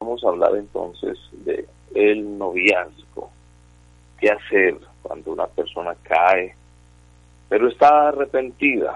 Vamos a hablar entonces de el noviazgo. ¿Qué hacer cuando una persona cae, pero está arrepentida?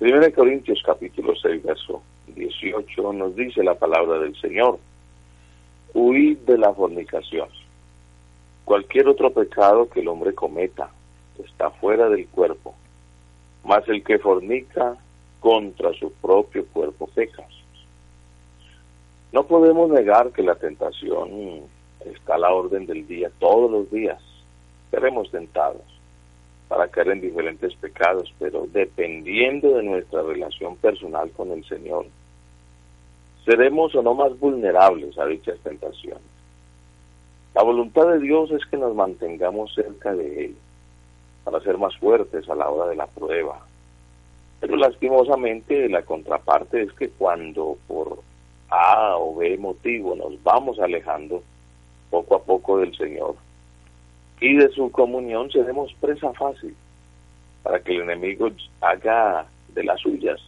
1 Corintios capítulo 6, verso 18 nos dice la palabra del Señor. Huid de la fornicación. Cualquier otro pecado que el hombre cometa está fuera del cuerpo, mas el que fornica contra su propio cuerpo peca. No podemos negar que la tentación está a la orden del día, todos los días. Seremos tentados para caer en diferentes pecados, pero dependiendo de nuestra relación personal con el Señor, seremos o no más vulnerables a dichas tentaciones. La voluntad de Dios es que nos mantengamos cerca de Él para ser más fuertes a la hora de la prueba. Pero lastimosamente la contraparte es que cuando por A o B motivo nos vamos alejando poco a poco del Señor y de su comunión, seremos presa fácil para que el enemigo haga de las suyas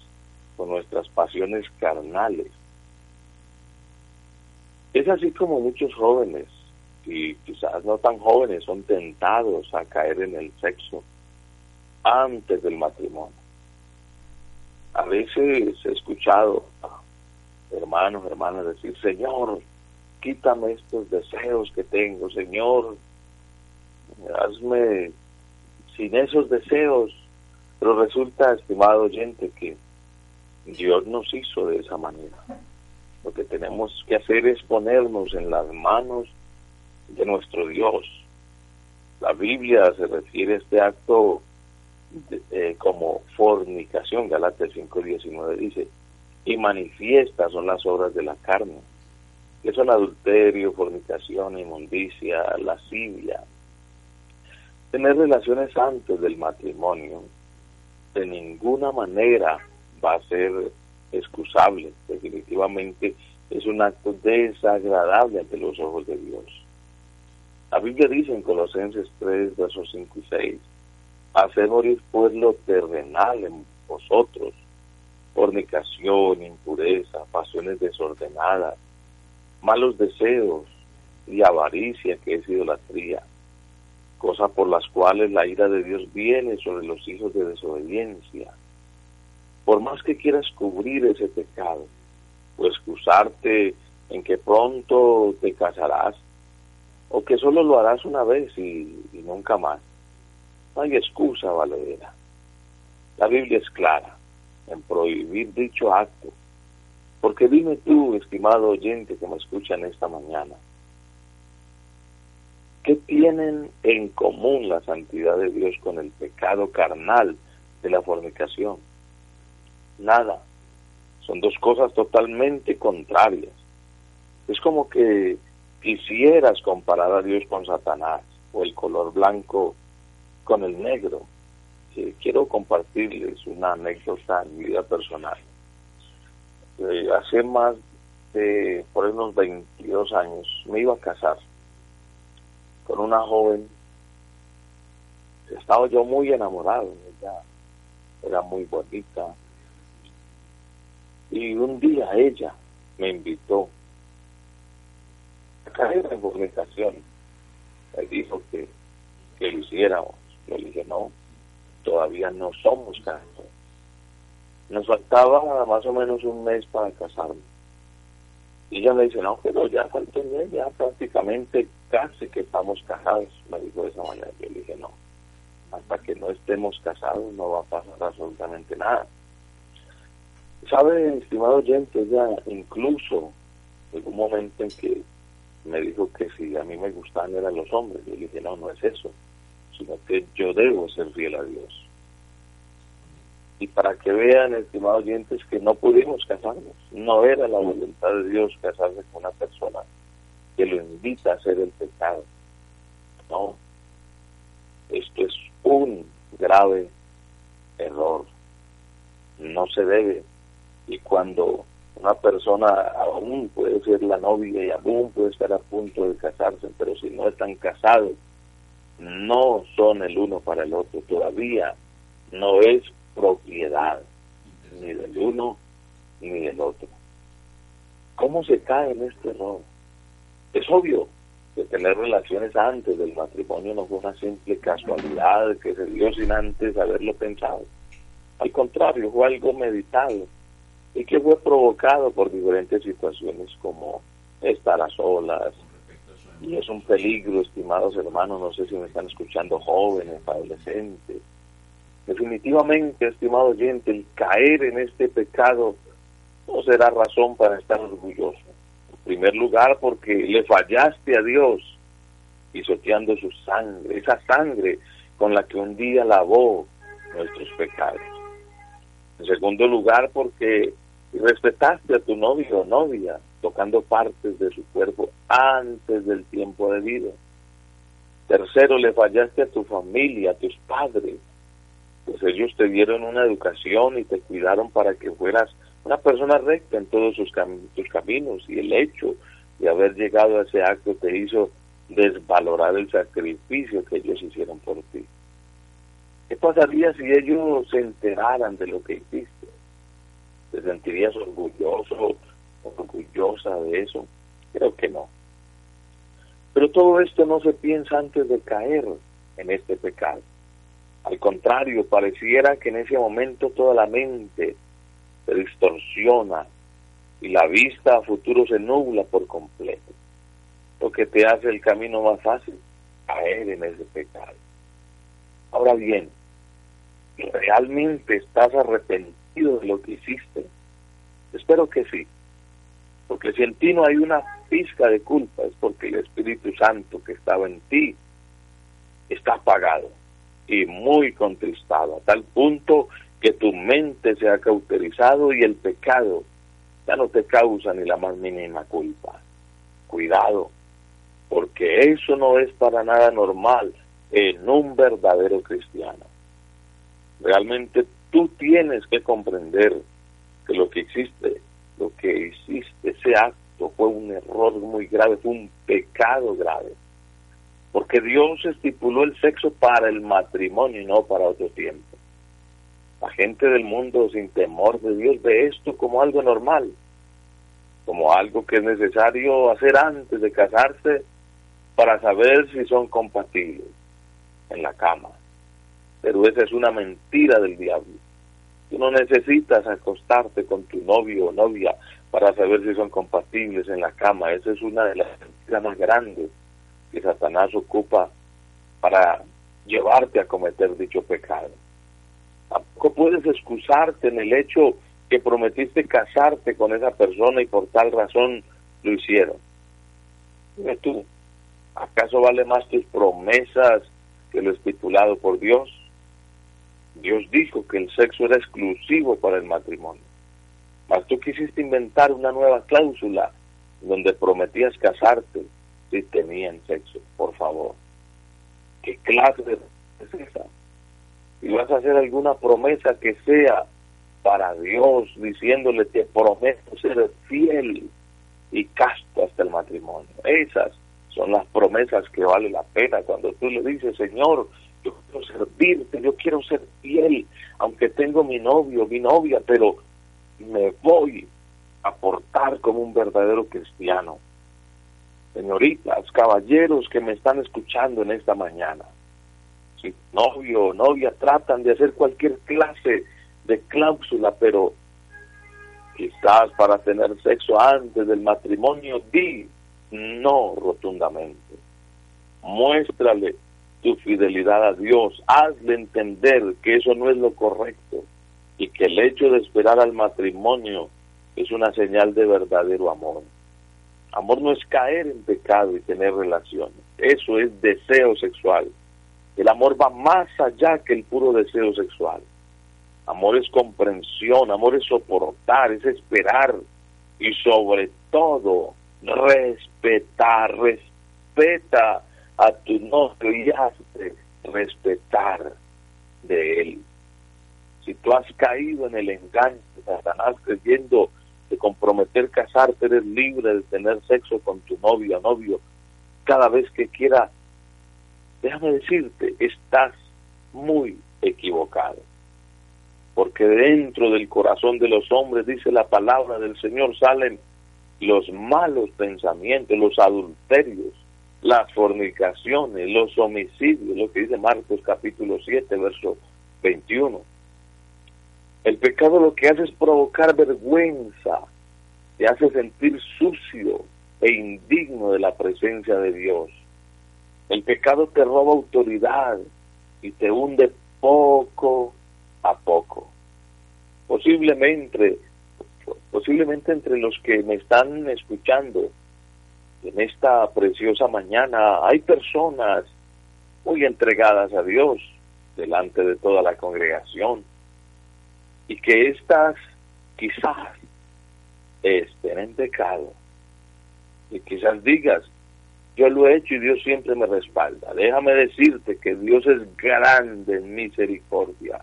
con nuestras pasiones carnales. Es así como muchos jóvenes y quizás no tan jóvenes son tentados a caer en el sexo antes del matrimonio. A veces he escuchado hermanos, hermanas decir, Señor, quítame estos deseos que tengo, Señor, hazme sin esos deseos. Pero resulta, estimado oyente, que Dios nos hizo de esa manera. Lo que tenemos que hacer es ponernos en las manos de nuestro Dios. La Biblia se refiere a este acto eh, como fornicación, Galatas 5.19 dice, y manifiestas son las obras de la carne, que son adulterio, fornicación, inmundicia, lascivia. Tener relaciones antes del matrimonio de ninguna manera va a ser excusable, definitivamente es un acto desagradable ante los ojos de Dios. La Biblia dice en Colosenses 3, versos 5 y 6, hacer morir pues lo terrenal en vosotros, fornicación, impureza, pasiones desordenadas, malos deseos y avaricia que es idolatría, cosas por las cuales la ira de Dios viene sobre los hijos de desobediencia. Por más que quieras cubrir ese pecado o excusarte en que pronto te casarás, o que solo lo harás una vez y, nunca más. No hay excusa valedera. La Biblia es clara en prohibir dicho acto. Porque dime tú, estimado oyente que me escuchan esta mañana, ¿qué tienen en común la santidad de Dios con el pecado carnal de la fornicación? Nada. Son dos cosas totalmente contrarias. Es como que quisieras comparar a Dios con Satanás o el color blanco con el negro, quiero compartirles una anécdota en mi vida personal. Eh, hace más de por unos 22 años me iba a casar con una joven. Estaba yo muy enamorado, ella era muy bonita. Y un día ella me invitó caer en comunicación. Él dijo que, que lo hiciéramos. Yo le dije, no, todavía no somos casados. Nos faltaba más o menos un mes para casarnos. Y ella me dice, no, pero ya falta un mes, ya prácticamente casi que estamos casados. Me dijo de esa manera. Yo le dije, no, hasta que no estemos casados no va a pasar absolutamente nada. ¿Sabe, estimado oyente, ya incluso en un momento en que me dijo que si a mí me gustaban eran los hombres. Yo le dije, no, no es eso, sino que yo debo ser fiel a Dios. Y para que vean, estimados oyentes, que no pudimos casarnos. No era la voluntad de Dios casarse con una persona que lo invita a hacer el pecado. No, esto es un grave error. No se debe. Y cuando una persona aún puede ser la novia y aún puede estar a punto de casarse, pero si no están casados, no son el uno para el otro. Todavía no es propiedad ni del uno ni del otro. ¿Cómo se cae en este error? Es obvio que tener relaciones antes del matrimonio no fue una simple casualidad que se dio sin antes haberlo pensado. Al contrario, fue algo meditado y que fue provocado por diferentes situaciones como estar a solas. Y es un peligro, estimados hermanos, no sé si me están escuchando jóvenes, adolescentes. Definitivamente, estimado oyente, el caer en este pecado no será razón para estar orgulloso. En primer lugar, porque le fallaste a Dios pisoteando su sangre, esa sangre con la que un día lavó nuestros pecados. En segundo lugar, porque respetaste a tu novio o novia tocando partes de su cuerpo antes del tiempo debido. Tercero, le fallaste a tu familia, a tus padres, pues ellos te dieron una educación y te cuidaron para que fueras una persona recta en todos sus tus caminos y el hecho de haber llegado a ese acto te hizo desvalorar el sacrificio que ellos hicieron por ti. ¿Qué pasaría si ellos se enteraran de lo que hiciste? ¿Te sentirías orgulloso, orgullosa de eso? Creo que no. Pero todo esto no se piensa antes de caer en este pecado. Al contrario, pareciera que en ese momento toda la mente se distorsiona y la vista a futuro se nubla por completo, lo que te hace el camino más fácil, caer en ese pecado. Ahora bien, ¿realmente estás arrepentido de lo que hiciste? Espero que sí, porque si en ti no hay una pizca de culpa es porque el Espíritu Santo que estaba en ti está apagado y muy contristado, a tal punto que tu mente se ha cauterizado y el pecado ya no te causa ni la más mínima culpa. Cuidado, porque eso no es para nada normal en un verdadero cristiano. Realmente tú tienes que comprender que lo que existe, que hiciste, ese acto fue un error muy grave, fue un pecado grave. Porque Dios estipuló el sexo para el matrimonio y no para otro tiempo. La gente del mundo sin temor de Dios ve esto como algo normal, como algo que es necesario hacer antes de casarse para saber si son compatibles en la cama. Pero esa es una mentira del diablo. Tú no necesitas acostarte con tu novio o novia para saber si son compatibles en la cama. Esa es una de las mentiras más grandes que Satanás ocupa para llevarte a cometer dicho pecado. Tampoco puedes excusarte en el hecho que prometiste casarte con esa persona y por tal razón lo hicieron. Dime tú, ¿acaso vale más tus promesas que lo estipulado por Dios? Dios dijo que el sexo era exclusivo para el matrimonio. Mas tú quisiste inventar una nueva cláusula donde prometías casarte si tenían sexo, por favor. ¿Qué clase de es esa? Y vas a hacer alguna promesa que sea para Dios, diciéndole te prometo ser fiel y casto hasta el matrimonio. Esas son las promesas que vale la pena cuando tú le dices, Señor, yo quiero servirte, yo quiero ser fiel, aunque tengo mi novio, mi novia, pero me voy a portar como un verdadero cristiano señoritas, caballeros que me están escuchando en esta mañana, si novio o novia tratan de hacer cualquier clase de cláusula, pero quizás para tener sexo antes del matrimonio, di no rotundamente. Muéstrale tu fidelidad a Dios, hazle entender que eso no es lo correcto y que el hecho de esperar al matrimonio es una señal de verdadero amor. Amor no es caer en pecado y tener relaciones. Eso es deseo sexual. El amor va más allá que el puro deseo sexual. Amor es comprensión, amor es soportar, es esperar y sobre todo respetar, respeta a tu novio y hazte respetar de él. Si tú has caído en el engaño de Satanás creyendo de comprometer casarte, eres libre de tener sexo con tu novio novio cada vez que quiera, déjame decirte, estás muy equivocado. Porque dentro del corazón de los hombres, dice la palabra del Señor, salen los malos pensamientos, los adulterios, las fornicaciones, los homicidios, lo que dice Marcos capítulo 7, verso 21. El pecado lo que hace es provocar vergüenza, te hace sentir sucio e indigno de la presencia de Dios. El pecado te roba autoridad y te hunde poco a poco. Posiblemente, posiblemente entre los que me están escuchando en esta preciosa mañana hay personas muy entregadas a Dios delante de toda la congregación y que éstas quizás estén en pecado y quizás digas yo lo he hecho y Dios siempre me respalda. Déjame decirte que Dios es grande en misericordia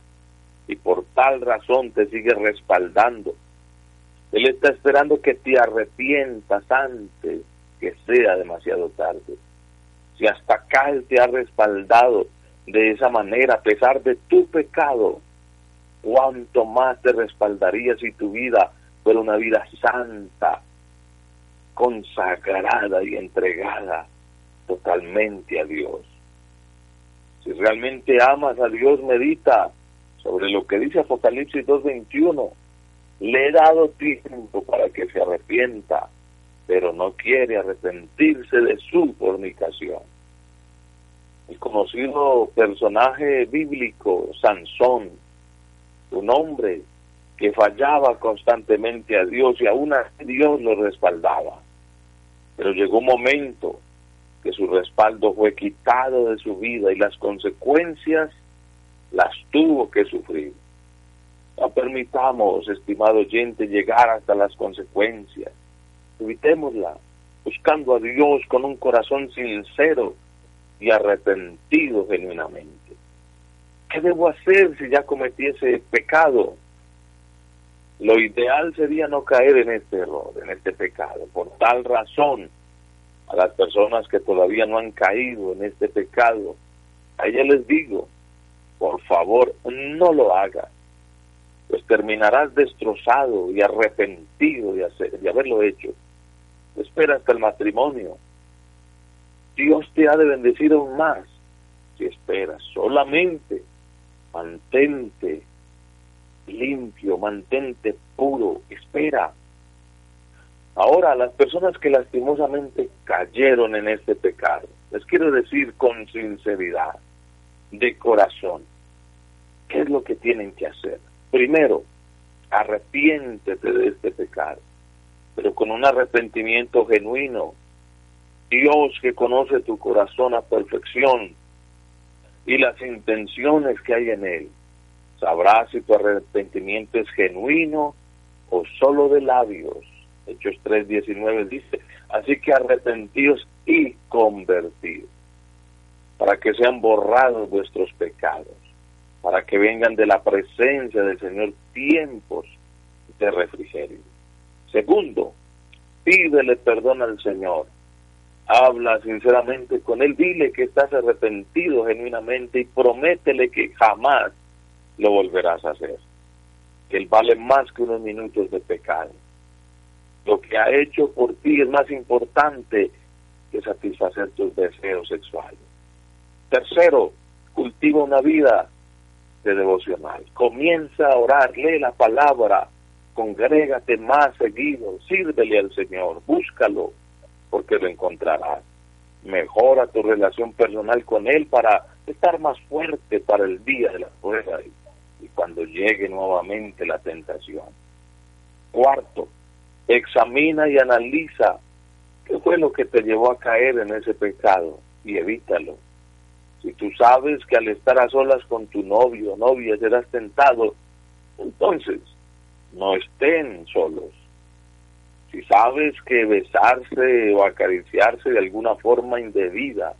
y por tal razón te sigue respaldando. Él está esperando que te arrepientas antes que sea demasiado tarde. Si hasta Él te ha respaldado de esa manera, a pesar de tu pecado, cuánto más te respaldaría si tu vida fuera una vida santa, consagrada y entregada totalmente a Dios. Si realmente amas a Dios, medita sobre lo que dice Apocalipsis 2.21. Le he dado tiempo para que se arrepienta, pero no quiere arrepentirse de su fornicación. El conocido personaje bíblico, Sansón, un hombre que fallaba constantemente a Dios y aún así Dios lo respaldaba. Pero llegó un momento que su respaldo fue quitado de su vida y las consecuencias las tuvo que sufrir. No permitamos, estimado oyente, llegar hasta las consecuencias. Evitémosla, buscando a Dios con un corazón sincero y arrepentido genuinamente. ¿Qué debo hacer si ya cometí ese pecado? Lo ideal sería no caer en este error, en este pecado. Por tal razón, a las personas que todavía no han caído en este pecado, a ella les digo, por favor, no lo hagas, pues terminarás destrozado y arrepentido de, hacer, de haberlo hecho. Espera hasta el matrimonio. Dios te ha de bendecir más si esperas. Solamente mantente limpio, mantente puro, espera. Ahora, las personas que lastimosamente cayeron en este pecado, les quiero decir con sinceridad, de corazón, ¿qué es lo que tienen que hacer? Primero, arrepiéntete de este pecado, pero con un arrepentimiento genuino. Dios que conoce tu corazón a perfección y las intenciones que hay en él, Sabrás si tu arrepentimiento es genuino o solo de labios. Hechos 3:19 dice, así que arrepentidos y convertidos, para que sean borrados vuestros pecados, para que vengan de la presencia del Señor tiempos de refrigerio. Segundo, pídele perdón al Señor. Habla sinceramente con Él, dile que estás arrepentido genuinamente y prométele que jamás lo volverás a hacer. Que Él vale más que unos minutos de pecado. Lo que ha hecho por ti es más importante que satisfacer tus deseos sexuales. Tercero, cultiva una vida de devocional. Comienza a orar, lee la palabra, congrégate más seguido, sírvele al Señor, búscalo, porque lo encontrarás. Mejora tu relación personal con Él para estar más fuerte para el día de la prueba y cuando llegue nuevamente la tentación. Cuarto, examina y analiza qué fue lo que te llevó a caer en ese pecado y evítalo. Si tú sabes que al estar a solas con tu novio o novia serás tentado, entonces no estén solos. Si sabes que besarse o acariciarse de alguna forma indebida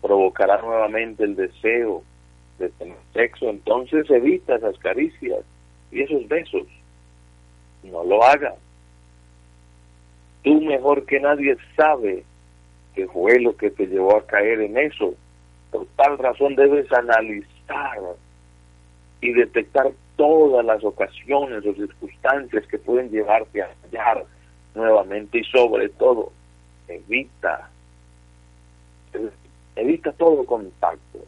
provocará nuevamente el deseo de tener sexo, entonces evita esas caricias y esos besos. No lo hagas. Tú mejor que nadie sabe que fue lo que te llevó a caer en eso. Por tal razón debes analizar y detectar todas las ocasiones o circunstancias que pueden llevarte a hallar nuevamente y sobre todo evita evita todo contacto.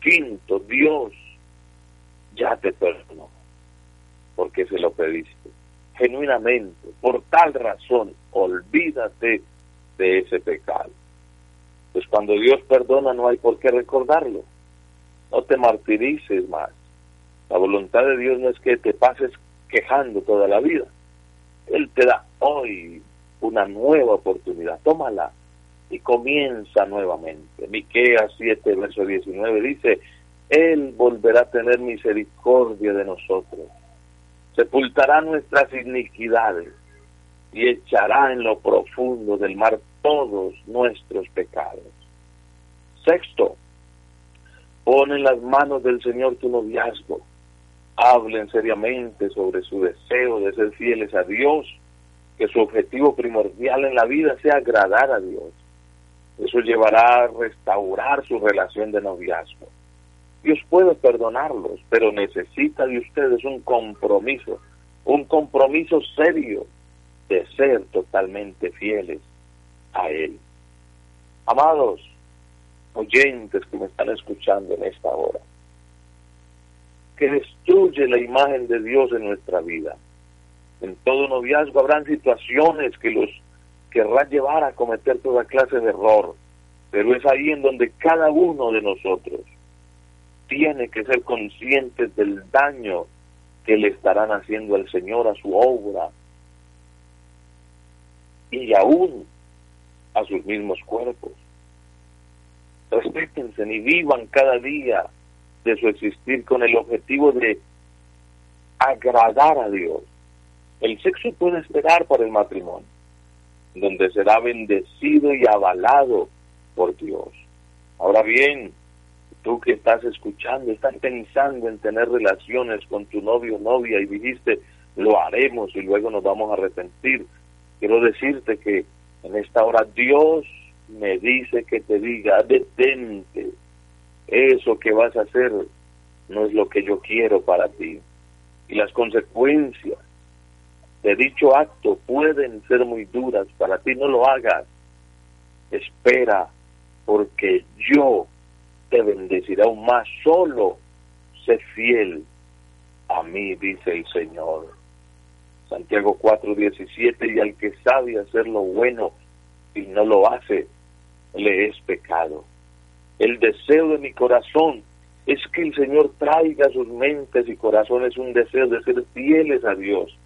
Quinto, Dios ya te perdonó porque se lo pediste. Genuinamente, por tal razón, olvídate de ese pecado. Pues cuando Dios perdona no hay por qué recordarlo. No te martirices más. La voluntad de Dios no es que te pases quejando toda la vida. Él te da hoy una nueva oportunidad. Tómala y comienza nuevamente. Miqueas 7, verso 19 dice, Él volverá a tener misericordia de nosotros, sepultará nuestras iniquidades y echará en lo profundo del mar todos nuestros pecados. Sexto, pon en las manos del Señor tu noviazgo. Hablen seriamente sobre su deseo de ser fieles a Dios, que su objetivo primordial en la vida sea agradar a Dios. Eso llevará a restaurar su relación de noviazgo. Dios puede perdonarlos, pero necesita de ustedes un compromiso, un compromiso serio de ser totalmente fieles a Él. Amados oyentes que me están escuchando en esta hora, que destruye la imagen de Dios en nuestra vida. En todo noviazgo habrán situaciones que los querrán llevar a cometer toda clase de error, pero es ahí en donde cada uno de nosotros tiene que ser consciente del daño que le estarán haciendo al Señor, a su obra, y aún a sus mismos cuerpos. Respétense y vivan cada día de su existir con el objetivo de agradar a Dios. El sexo puede esperar para el matrimonio, donde será bendecido y avalado por Dios. Ahora bien, tú que estás escuchando, estás pensando en tener relaciones con tu novio o novia y dijiste, lo haremos y luego nos vamos a arrepentir. Quiero decirte que en esta hora Dios me dice que te diga, detente, eso que vas a hacer no es lo que yo quiero para ti. Y las consecuencias de dicho acto pueden ser muy duras para ti, no lo hagas. Espera, porque yo te bendeciré aún más. Solo sé fiel a mí, dice el Señor. Santiago 4:17, y al que sabe hacer lo bueno y no lo hace, le es pecado. El deseo de mi corazón es que el Señor traiga a sus mentes y corazones un deseo de ser fieles a Dios,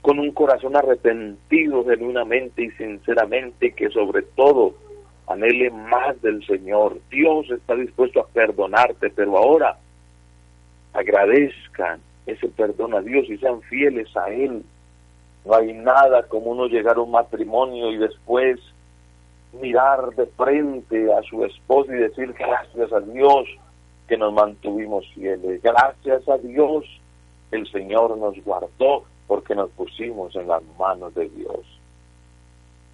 con un corazón arrepentido genuinamente y sinceramente, que sobre todo anhele más del Señor. Dios está dispuesto a perdonarte, pero ahora agradezcan ese perdón a Dios y sean fieles a Él. No hay nada como uno llegar a un matrimonio y después mirar de frente a su esposa y decir gracias a Dios que nos mantuvimos fieles. Gracias a Dios el Señor nos guardó porque nos pusimos en las manos de Dios.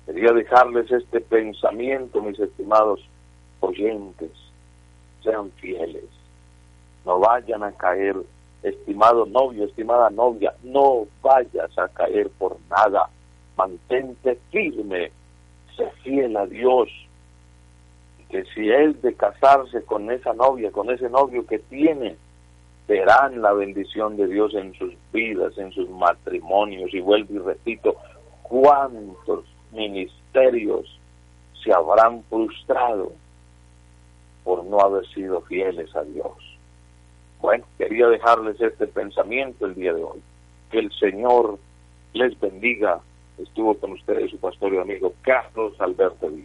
Quería dejarles este pensamiento, mis estimados oyentes. Sean fieles. No vayan a caer estimado novio, estimada novia, no vayas a caer por nada. Mantente firme, sé fiel a Dios. Que si es de casarse con esa novia, con ese novio que tiene, verán la bendición de Dios en sus vidas, en sus matrimonios. Y vuelvo y repito, cuántos ministerios se habrán frustrado por no haber sido fieles a Dios. Bueno, quería dejarles este pensamiento el día de hoy. Que el Señor les bendiga. Estuvo con ustedes su pastor y amigo Carlos Alberto Díaz.